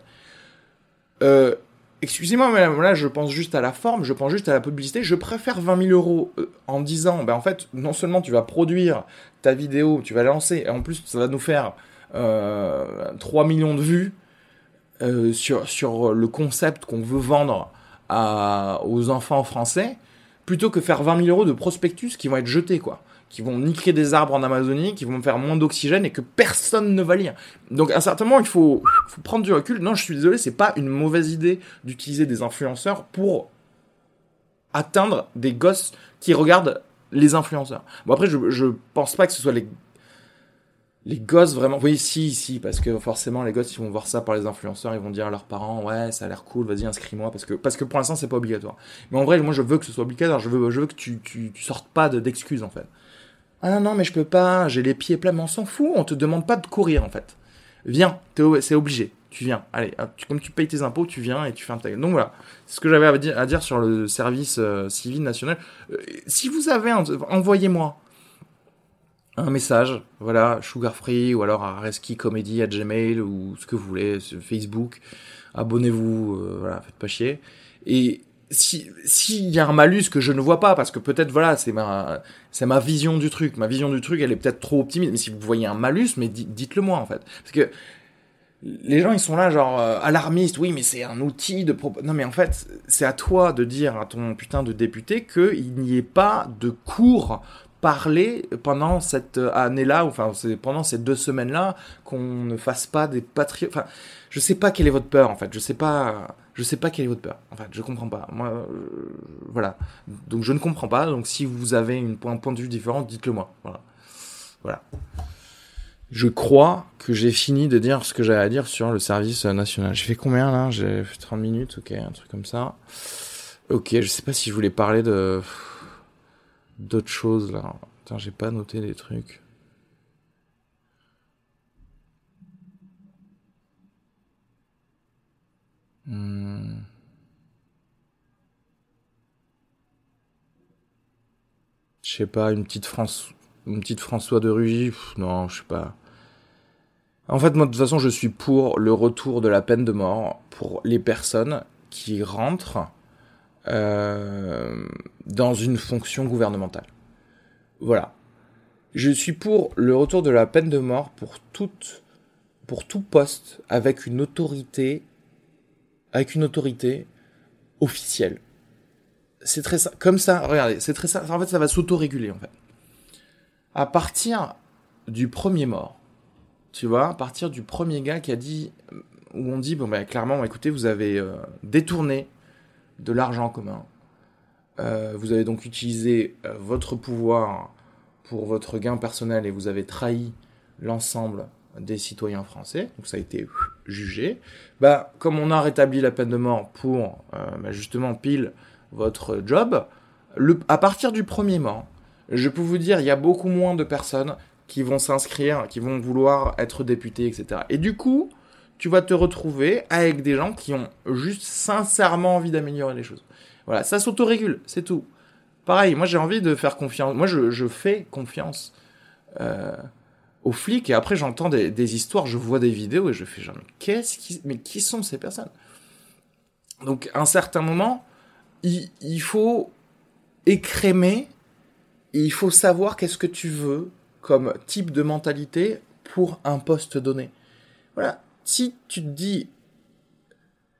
Euh, excusez-moi, mais là, je pense juste à la forme, je pense juste à la publicité. Je préfère 20 000 euros euh, en disant, ben en fait, non seulement tu vas produire ta vidéo, tu vas la lancer, et en plus, ça va nous faire euh, 3 millions de vues euh, sur, le concept qu'on veut vendre aux enfants français, plutôt que faire 20 000 euros de prospectus qui vont être jetés, quoi qui vont niquer des arbres en Amazonie, qui vont faire moins d'oxygène et que personne ne va lire. Donc à un certain moment, il faut, faut prendre du recul. Non, je suis désolé, c'est pas une mauvaise idée d'utiliser des influenceurs pour atteindre des gosses qui regardent les influenceurs. Bon après, je, je pense pas que ce soit les les gosses vraiment oui si si parce que forcément les gosses ils vont voir ça par les influenceurs ils vont dire à leurs parents ouais ça a l'air cool vas-y inscris-moi parce que parce que pour l'instant c'est pas obligatoire mais en vrai moi je veux que ce soit obligatoire je veux je veux que tu tu, tu sortes pas d'excuses en fait ah non non mais je peux pas j'ai les pieds pleins mais on s'en fout on te demande pas de courir en fait viens c'est obligé tu viens allez comme tu payes tes impôts tu viens et tu fais un tag donc voilà c'est ce que j'avais à dire, sur le service euh, civil national euh, si vous avez envoyez-moi un message, voilà, Sugar Free, ou alors à Reski Comedy, à Gmail, ou ce que vous voulez, Facebook. Abonnez-vous, euh, voilà, faites pas chier. Et si s'il y a un malus que je ne vois pas, parce que peut-être voilà, c'est ma c'est ma vision du truc. Ma vision du truc, elle est peut-être trop optimiste. Mais si vous voyez un malus, mais dites-le moi en fait, parce que les gens ils sont là genre euh, alarmistes. Oui, mais c'est un outil de non mais en fait c'est à toi de dire à ton putain de député qu'il n'y ait pas de cours parler pendant cette année-là, enfin pendant ces deux semaines-là, qu'on ne fasse pas des patriotes. Enfin, je sais pas quelle est votre peur en fait. Je sais pas, je sais pas quelle est votre peur. En fait, je comprends pas. Moi, euh, voilà. Donc je ne comprends pas. Donc si vous avez une, un point de vue différent, dites-le moi. Voilà. Voilà. Je crois que j'ai fini de dire ce que j'avais à dire sur le service national. J'ai fait combien là? J'ai fait 30 minutes, ok, un truc comme ça. Ok, je sais pas si je voulais parler de d'autres choses là. Attends, j'ai pas noté des trucs. Hmm. Je sais pas, une petite France, une petite François de Rugy, non, je sais pas. En fait, moi, de toute façon, je suis pour le retour de la peine de mort pour les personnes qui rentrent euh, dans une fonction gouvernementale. Voilà. Je suis pour le retour de la peine de mort pour toute, pour tout poste avec une autorité, avec une autorité officielle. C'est très comme ça. Regardez, c'est très ça. En fait, ça va s'autoréguler en fait. À partir du premier mort, tu vois, à partir du premier gars qui a dit, où on dit bon ben clairement, écoutez, vous avez euh, détourné de l'argent commun. Euh, vous avez donc utilisé euh, votre pouvoir pour votre gain personnel et vous avez trahi l'ensemble des citoyens français, donc ça a été jugé. Bah, comme on a rétabli la peine de mort pour euh, bah, justement pile votre job, le, à partir du premier mort, je peux vous dire, il y a beaucoup moins de personnes qui vont s'inscrire, qui vont vouloir être députés, etc. Et du coup, tu vas te retrouver avec des gens qui ont juste sincèrement envie d'améliorer les choses. Voilà, ça s'autorégule, c'est tout. Pareil, moi j'ai envie de faire confiance. Moi je, fais confiance euh, aux flics et après j'entends des, histoires, je vois des vidéos et je fais genre qu'est-ce qui, mais qui sont ces personnes? Donc à un certain moment, il, faut écrémer, il faut savoir qu'est-ce que tu veux comme type de mentalité pour un poste donné. Voilà, si tu te dis,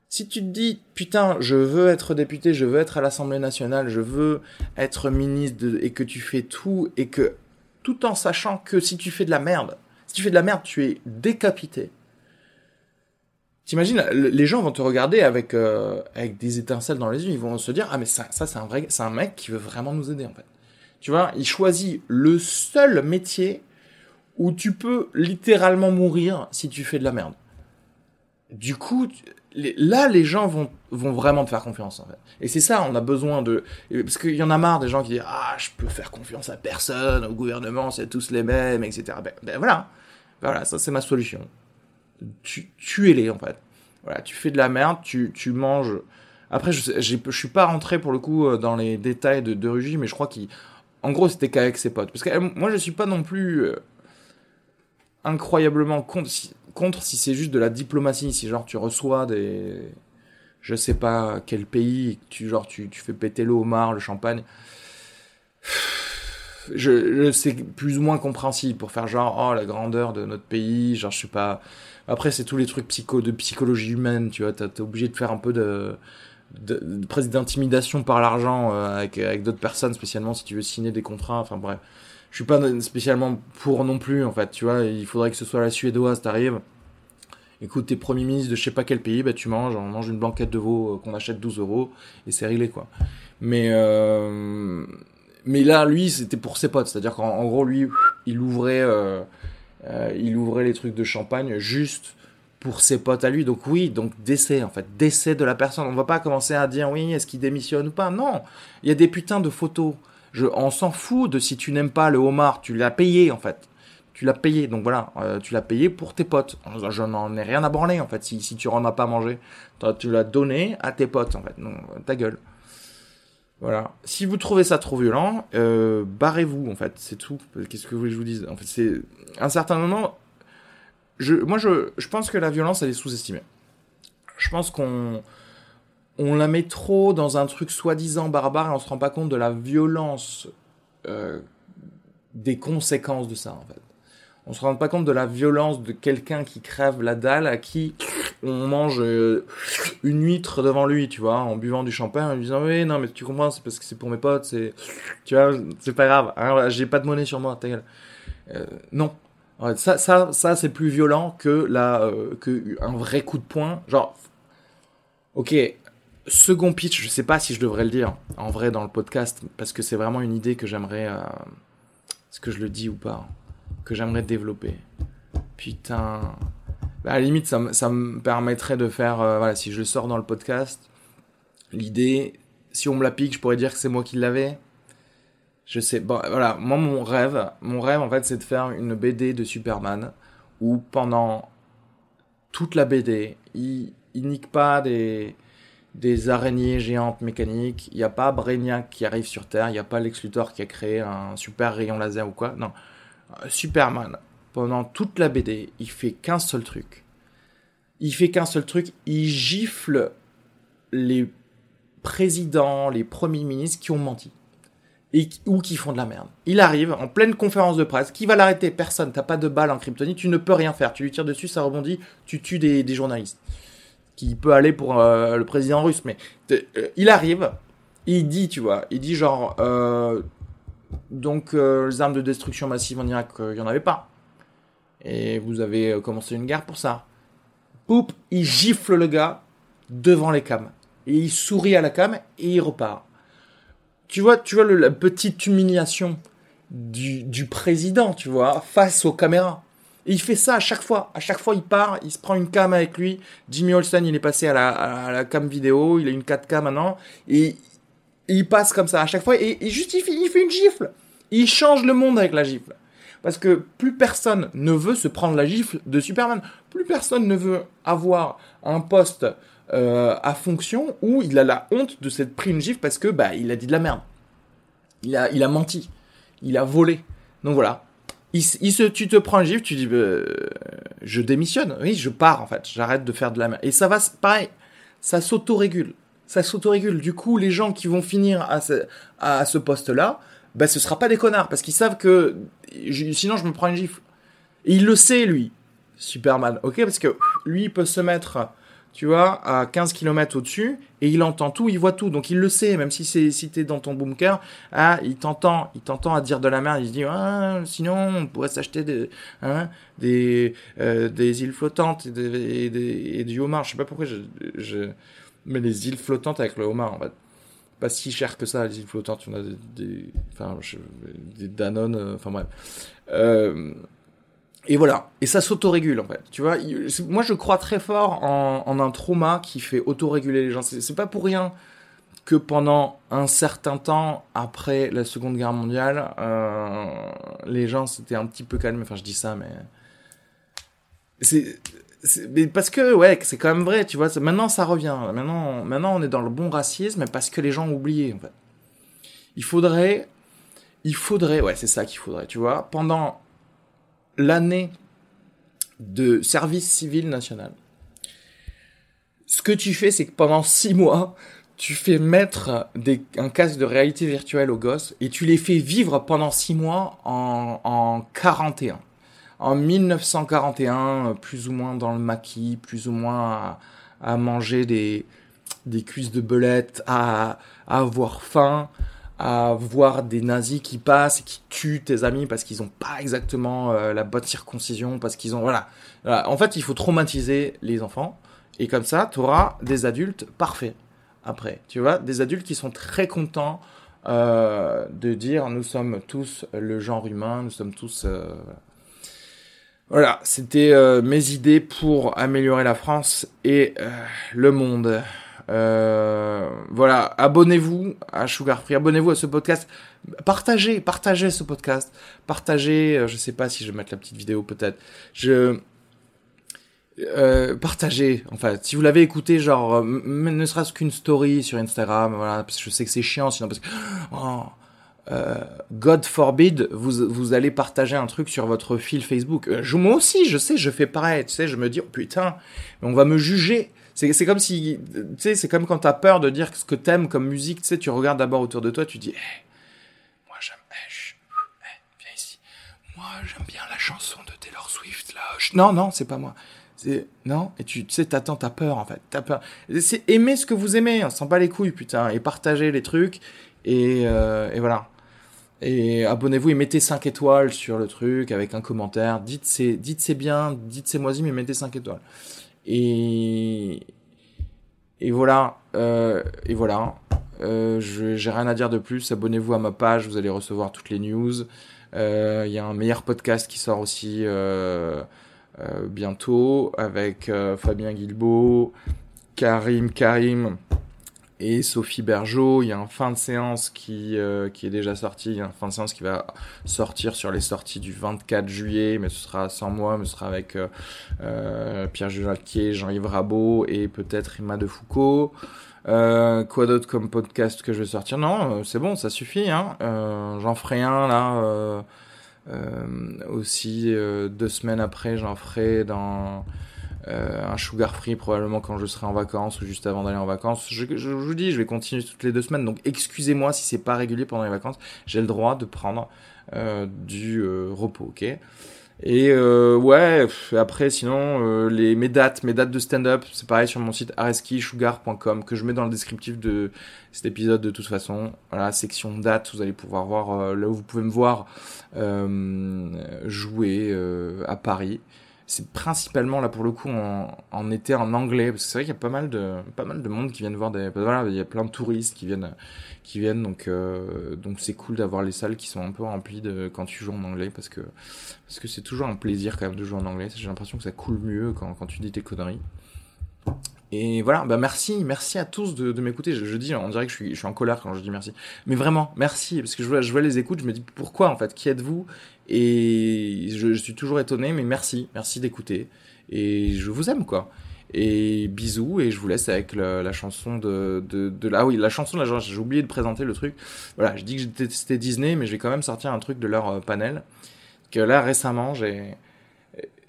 si tu te dis, putain, je veux être député, je veux être à l'Assemblée nationale, je veux être ministre et que tu fais tout et que, tout en sachant que si tu fais de la merde, si tu fais de la merde, tu es décapité. T'imagines, les gens vont te regarder avec euh, avec des étincelles dans les yeux, ils vont se dire ah mais ça, ça c'est un vrai, c'est un mec qui veut vraiment nous aider en fait. Tu vois, il choisit le seul métier où tu peux littéralement mourir si tu fais de la merde du coup, là, les gens vont, vont vraiment te faire confiance, en fait. Et c'est ça, on a besoin de... Parce qu'il y en a marre des gens qui disent « Ah, je peux faire confiance à personne, au gouvernement, c'est tous les mêmes, etc. Ben, ben voilà. Voilà, ça, c'est ma solution. Tu, tuez-les, en fait. Voilà, tu fais de la merde, tu, tu manges... Après, je, je suis pas rentré, pour le coup, euh, dans les détails de, de Rugy, mais je crois qu'en gros, c'était qu'avec ses potes. Parce que moi, je suis pas non plus... Incroyablement contre si c'est juste de la diplomatie, si genre tu reçois des je sais pas quel pays, tu genre tu, tu fais péter le homard, le champagne. Je, je c'est plus ou moins compréhensible pour faire genre oh la grandeur de notre pays, genre je sais pas. Après c'est tous les trucs psycho de psychologie humaine, tu vois, t'es obligé de faire un peu de de, presque d'intimidation par l'argent euh, avec, avec d'autres personnes, spécialement si tu veux signer des contrats. Enfin bref, je suis pas spécialement pour non plus, en fait, tu vois. Il faudrait que ce soit la suédoise, t'arrives. Écoute, t'es premier ministre de je sais pas quel pays, bah tu manges, on mange une blanquette de veau qu'on achète 12 euros et c'est réglé, quoi. Mais, euh, mais là, lui, c'était pour ses potes. C'est-à-dire qu'en gros, lui, il ouvrait, euh, euh, il ouvrait les trucs de champagne juste pour ses potes à lui. Donc oui, donc décès en fait, décès de la personne. On va pas commencer à dire oui, est-ce qu'il démissionne ou pas? Non, il y a des putains de photos. Je, on s'en fout de si tu n'aimes pas le homard, tu l'as payé en fait. Tu l'as payé, donc voilà, euh, tu l'as payé pour tes potes. Je n'en ai rien à branler en fait. Si, tu n'en as pas mangé, tu l'as donné à tes potes en fait. Non, ta gueule. Voilà. Si vous trouvez ça trop violent, euh, barrez-vous en fait, c'est tout. Qu'est-ce que vous voulez que je vous dise? En fait, c'est un certain moment. Moi, je, je pense que la violence, elle est sous-estimée. Je pense qu'on on la met trop dans un truc soi-disant barbare et on se rend pas compte de la violence euh, des conséquences de ça en fait on se rend pas compte de la violence de quelqu'un qui crève la dalle à qui on mange euh, une huître devant lui, tu vois, en buvant du champagne, en lui disant oui non mais tu comprends c'est parce que c'est pour mes potes, c'est tu vois c'est pas grave, hein, j'ai pas de monnaie sur moi, ta gueule. Euh, non, ça ça ça c'est plus violent que la que un vrai coup de poing, genre ok second pitch, je sais pas si je devrais le dire en vrai dans le podcast parce que c'est vraiment une idée que j'aimerais, euh, est-ce que je le dis ou pas que j'aimerais développer. Putain. Bah, à la limite, ça, ça me permettrait de faire, euh, voilà, si je le sors dans le podcast, l'idée, si on me la pique, je pourrais dire que c'est moi qui l'avais. Je sais, bon, voilà, moi mon rêve, mon rêve en fait, c'est de faire une BD de Superman où pendant toute la BD, il, il nique pas des, des araignées géantes mécaniques, il n'y a pas Brainiac qui arrive sur Terre, il n'y a pas Lex Luthor qui a créé un super rayon laser ou quoi, non. Superman, pendant toute la BD, il fait qu'un seul truc. Il fait qu'un seul truc, il gifle les présidents, les premiers ministres qui ont menti. Et, ou qui font de la merde. Il arrive en pleine conférence de presse. Qui va l'arrêter? Personne. T'as pas de balle en kryptonite. Tu ne peux rien faire. Tu lui tires dessus, ça rebondit. Tu tues des, journalistes. Qui peut aller pour euh, le président russe. Mais euh, il arrive. Il dit, tu vois, il dit genre, euh, donc les armes de destruction massive en Irak, il n'y en avait pas. Et vous avez commencé une guerre pour ça. Poup, il gifle le gars devant les cams. Et il sourit à la cam et il repart. Tu vois, tu vois la petite humiliation du, président, tu vois, face aux caméras. Et il fait ça à chaque fois. À chaque fois, il part, il se prend une cam avec lui. Jimmy Olsen, il est passé à la, cam vidéo. Il a une 4K maintenant. Et il passe comme ça à chaque fois et, il justifie, il fait une gifle. Il change le monde avec la gifle. Parce que plus personne ne veut se prendre la gifle de Superman. Plus personne ne veut avoir un poste euh, à fonction où il a la honte de s'être pris une gifle parce que bah il a dit de la merde. Il a, il a menti. Il a volé. Donc voilà. Il, se, tu te prends une gifle, tu dis bah, je démissionne. Oui, je pars en fait. J'arrête de faire de la merde. Et ça va, pareil, ça s'autorégule ça s'autorégule. Du coup, les gens qui vont finir à ce, à ce poste-là, ben, ce sera pas des connards, parce qu'ils savent que sinon je me prends une gifle. Et il le sait, lui, Superman, ok Parce que lui, il peut se mettre, tu vois, à 15 km au-dessus, et il entend tout, il voit tout, donc il le sait, même si c'est si t'es dans ton bunker, ah, il t'entend, il t'entend à dire de la merde, il se dit, ah, sinon, on pourrait s'acheter des, hein, des, euh, des îles flottantes et, des, et, et du homard, je sais pas pourquoi je, je mais les îles flottantes avec le homard, en fait. Pas si cher que ça, les îles flottantes. On a des, enfin, des Danone, euh, enfin bref. Euh, et voilà. Et ça s'autorégule, en fait. Tu vois, moi, je crois très fort en, un trauma qui fait autoréguler les gens. C'est pas pour rien que pendant un certain temps après la Seconde Guerre mondiale, euh, les gens s'étaient un petit peu calmés. Enfin, je dis ça, mais c'est mais parce que ouais, c'est quand même vrai, tu vois. Maintenant, ça revient. Maintenant, maintenant, on est dans le bon racisme parce que les gens ont oublié. En fait, il faudrait, il faudrait, ouais, c'est ça qu'il faudrait, tu vois. Pendant l'année de service civil national, ce que tu fais, c'est que pendant six mois, tu fais mettre des, un casque de réalité virtuelle aux gosses et tu les fais vivre pendant six mois en, en 41 en 1941, plus ou moins dans le maquis, plus ou moins à, manger des, des cuisses de belette, à, avoir faim, à voir des nazis qui passent et qui tuent tes amis parce qu'ils ont pas exactement euh, la bonne circoncision, parce qu'ils ont voilà. En fait, il faut traumatiser les enfants et comme ça, tu auras des adultes parfaits après. Tu vois, des adultes qui sont très contents euh, de dire nous sommes tous le genre humain, nous sommes tous euh, voilà, c'était mes idées pour améliorer la France et le monde. Euh, voilà, abonnez-vous à Sugar Free, abonnez-vous à ce podcast. Partagez, partagez ce podcast. Partagez, je sais pas si je vais mettre la petite vidéo peut-être. Je partagez. Enfin, si vous l'avez écouté, genre, ne serait-ce qu'une story sur Instagram, voilà, parce que je sais que c'est chiant, sinon parce que oh, euh, God forbid, vous, vous allez partager un truc sur votre fil Facebook. Euh, je, moi aussi, je sais, je fais pareil, tu sais, je me dis, oh, putain, on va me juger. C'est, comme si, tu sais, c'est comme quand t'as peur de dire ce que t'aimes comme musique, tu sais, tu regardes d'abord autour de toi, tu dis, hey, moi j'aime, hey, viens ici, moi j'aime bien la chanson de Taylor Swift, là. Non, non, c'est pas moi. C'est, non, et tu, sais, t'attends, t'as peur, en fait, t'as peur. C'est aimer ce que vous aimez, on s'en bat les couilles, putain, et partager les trucs, et, euh, et voilà. Et abonnez-vous et mettez 5 étoiles sur le truc avec un commentaire. Dites c'est, dites c'est bien, dites c'est moisi, mais mettez 5 étoiles. Et, et voilà, euh, et voilà. Euh, j'ai rien à dire de plus. Abonnez-vous à ma page, vous allez recevoir toutes les news. Euh, il y a un meilleur podcast qui sort aussi euh, euh, bientôt avec Fabien Guilbeault, Karim Karim et Sophie Bergeau. Il y a un fin de séance qui, euh, qui est déjà sorti. Il y a un fin de séance qui va sortir sur les sorties du 24 juillet, mais ce sera sans moi, mais ce sera avec euh, euh Pierre Jacquier, Jean-Yves Rabot et peut-être Emma de Foucault. Euh, quoi d'autre comme podcast que je vais sortir? Non, euh, c'est bon, ça suffit. Hein. j'en ferai un là. aussi deux semaines après, j'en ferai dans euh, un sugar free probablement quand je serai en vacances ou juste avant d'aller en vacances. Je, je, vous dis, je vais continuer toutes les deux semaines, donc excusez-moi si c'est pas régulier pendant les vacances. J'ai le droit de prendre euh, du euh, repos, ok? Et euh, ouais, après sinon euh, les mes dates, mes dates de stand-up, c'est pareil sur mon site areski-sugar.com que je mets dans le descriptif de cet épisode de toute façon. Voilà, section dates, vous allez pouvoir voir là où vous pouvez me voir jouer à Paris c'est principalement là pour le coup en, été en anglais. Parce que c'est vrai qu'il y a pas mal de pas mal de monde qui viennent voir des voilà il y a plein de touristes qui viennent qui viennent donc euh, donc c'est cool d'avoir les salles qui sont un peu remplies de quand tu joues en anglais parce que parce que c'est toujours un plaisir quand même de jouer en anglais. J'ai l'impression que ça coule mieux quand quand tu dis tes conneries. Et voilà, bah merci, merci à tous de, m'écouter. Je, dis, on dirait que je suis, en colère quand je dis merci. Mais vraiment, merci, parce que je je vois les écoutes, je me dis pourquoi en fait, qui êtes-vous? Et je, suis toujours étonné, mais merci, merci d'écouter. Et je vous aime quoi. Et bisous, et je vous laisse avec la, chanson de, de, de ah oui, la chanson de la j'ai oublié de présenter le truc. Voilà, je dis que c'était Disney, mais je vais quand même sortir un truc de leur euh, panel. Que là récemment, j'ai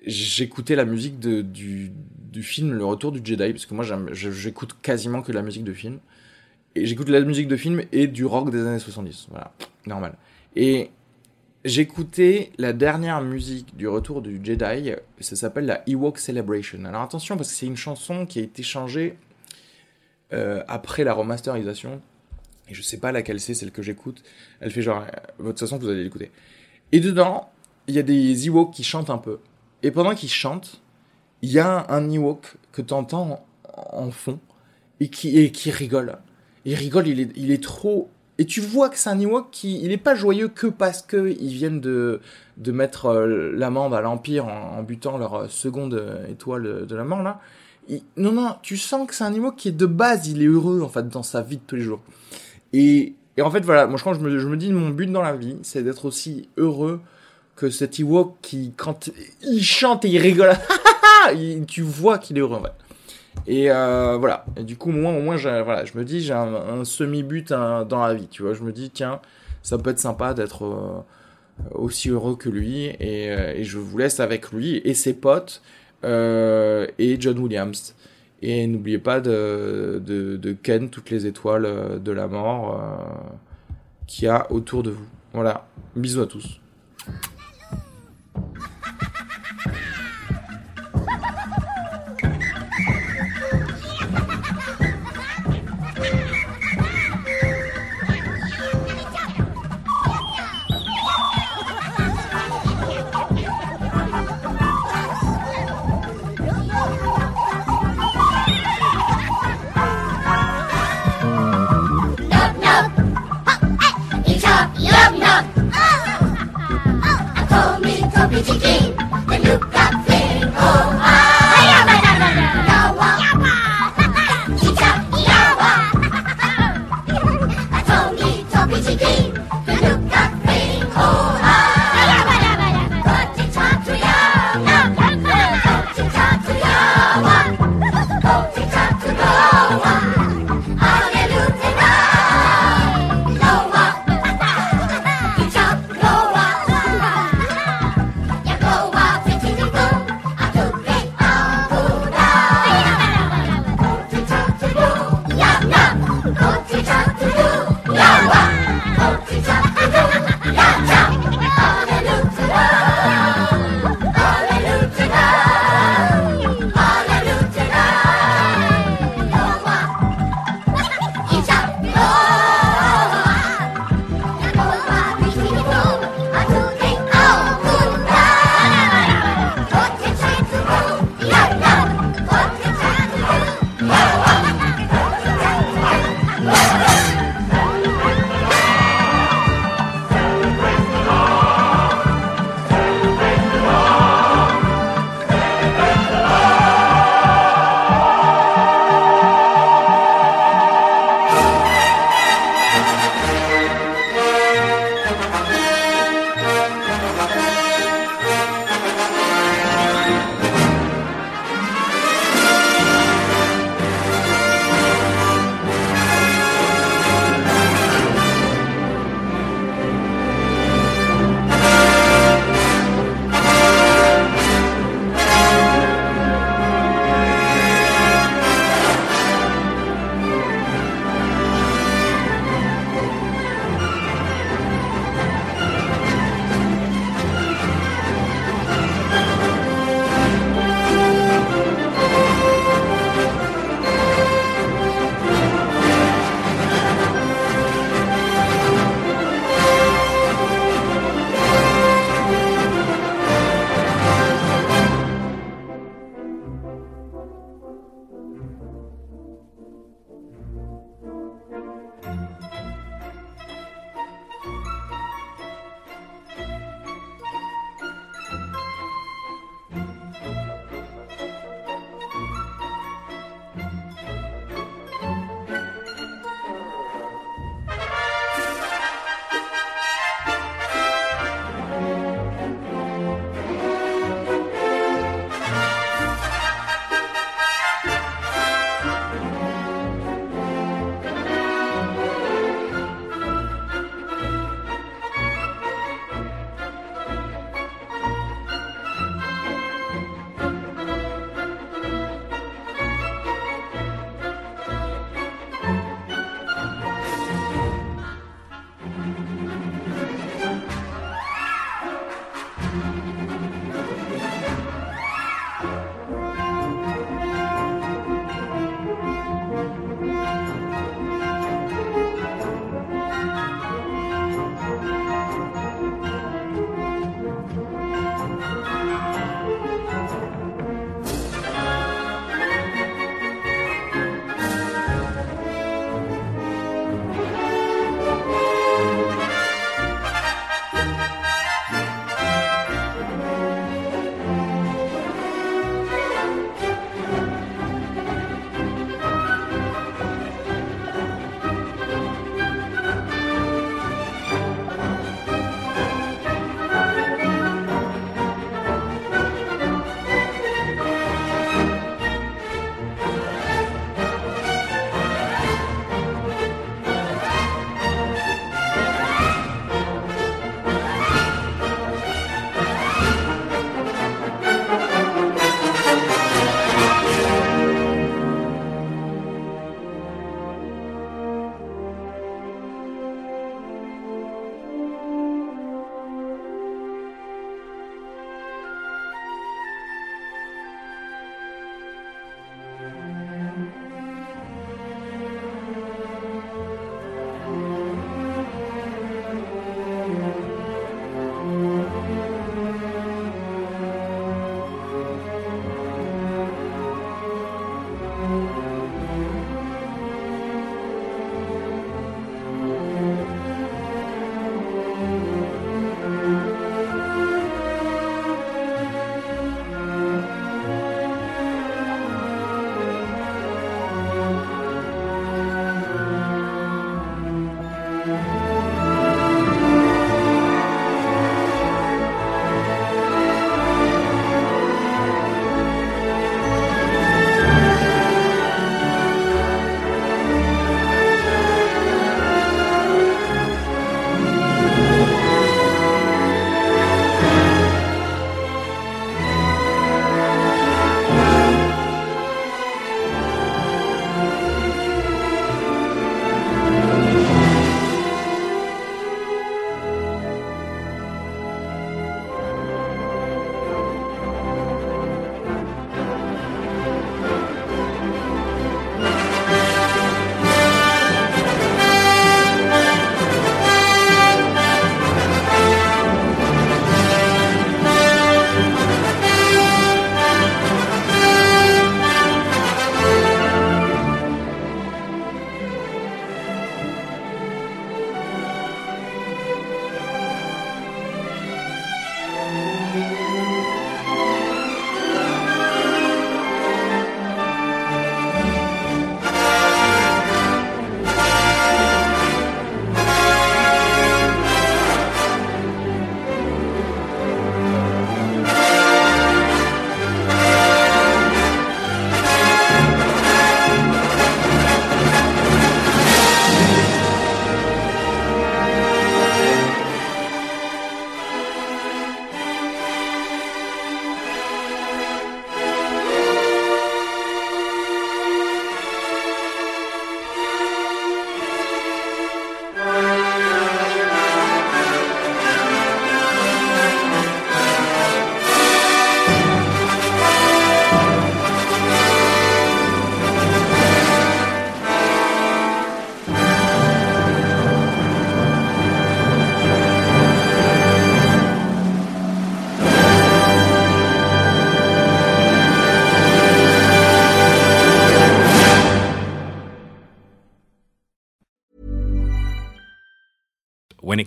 j'écoutais la musique du, du film Le Retour du Jedi, parce que moi j'écoute quasiment que la musique de film. Et j'écoute la musique de film et du rock des années 70. Voilà, normal. Et j'écoutais la dernière musique du Retour du Jedi, ça s'appelle la Ewok Celebration. Alors attention, parce que c'est une chanson qui a été changée euh, après la remasterisation. Et je sais pas laquelle c'est, celle que j'écoute. Elle fait genre, euh, de toute façon, vous allez l'écouter. Et dedans, il y a des Ewoks qui chantent un peu. Et pendant qu'il chante, il y a un Ewok que tu entends en fond et qui, et qui rigole. Il rigole, il est, il est trop. Et tu vois que c'est un Ewok qui. Il est pas joyeux que parce qu'ils viennent de, de mettre euh, l'amende à l'Empire en, en, butant leur euh, seconde euh, étoile de la mort, là. Non, non, tu sens que c'est un Ewok qui est de base, il est heureux, en fait, dans sa vie de tous les jours. Et, et en fait, voilà, moi que je me, je me dis, mon but dans la vie, c'est d'être aussi heureux que cet Ewok qui, quand il chante et il rigole, il, tu vois qu'il est heureux en fait. Et euh, voilà. Et du coup, moi, au moins, voilà, je me dis, j'ai un, semi-but dans la vie, tu vois. Je me dis, tiens, ça peut être sympa d'être euh, aussi heureux que lui. Et, euh, et, je vous laisse avec lui et ses potes et John Williams. Et n'oubliez pas de, de, de, Ken toutes les étoiles de la mort qu'il y a autour de vous. Voilà. Bisous à tous.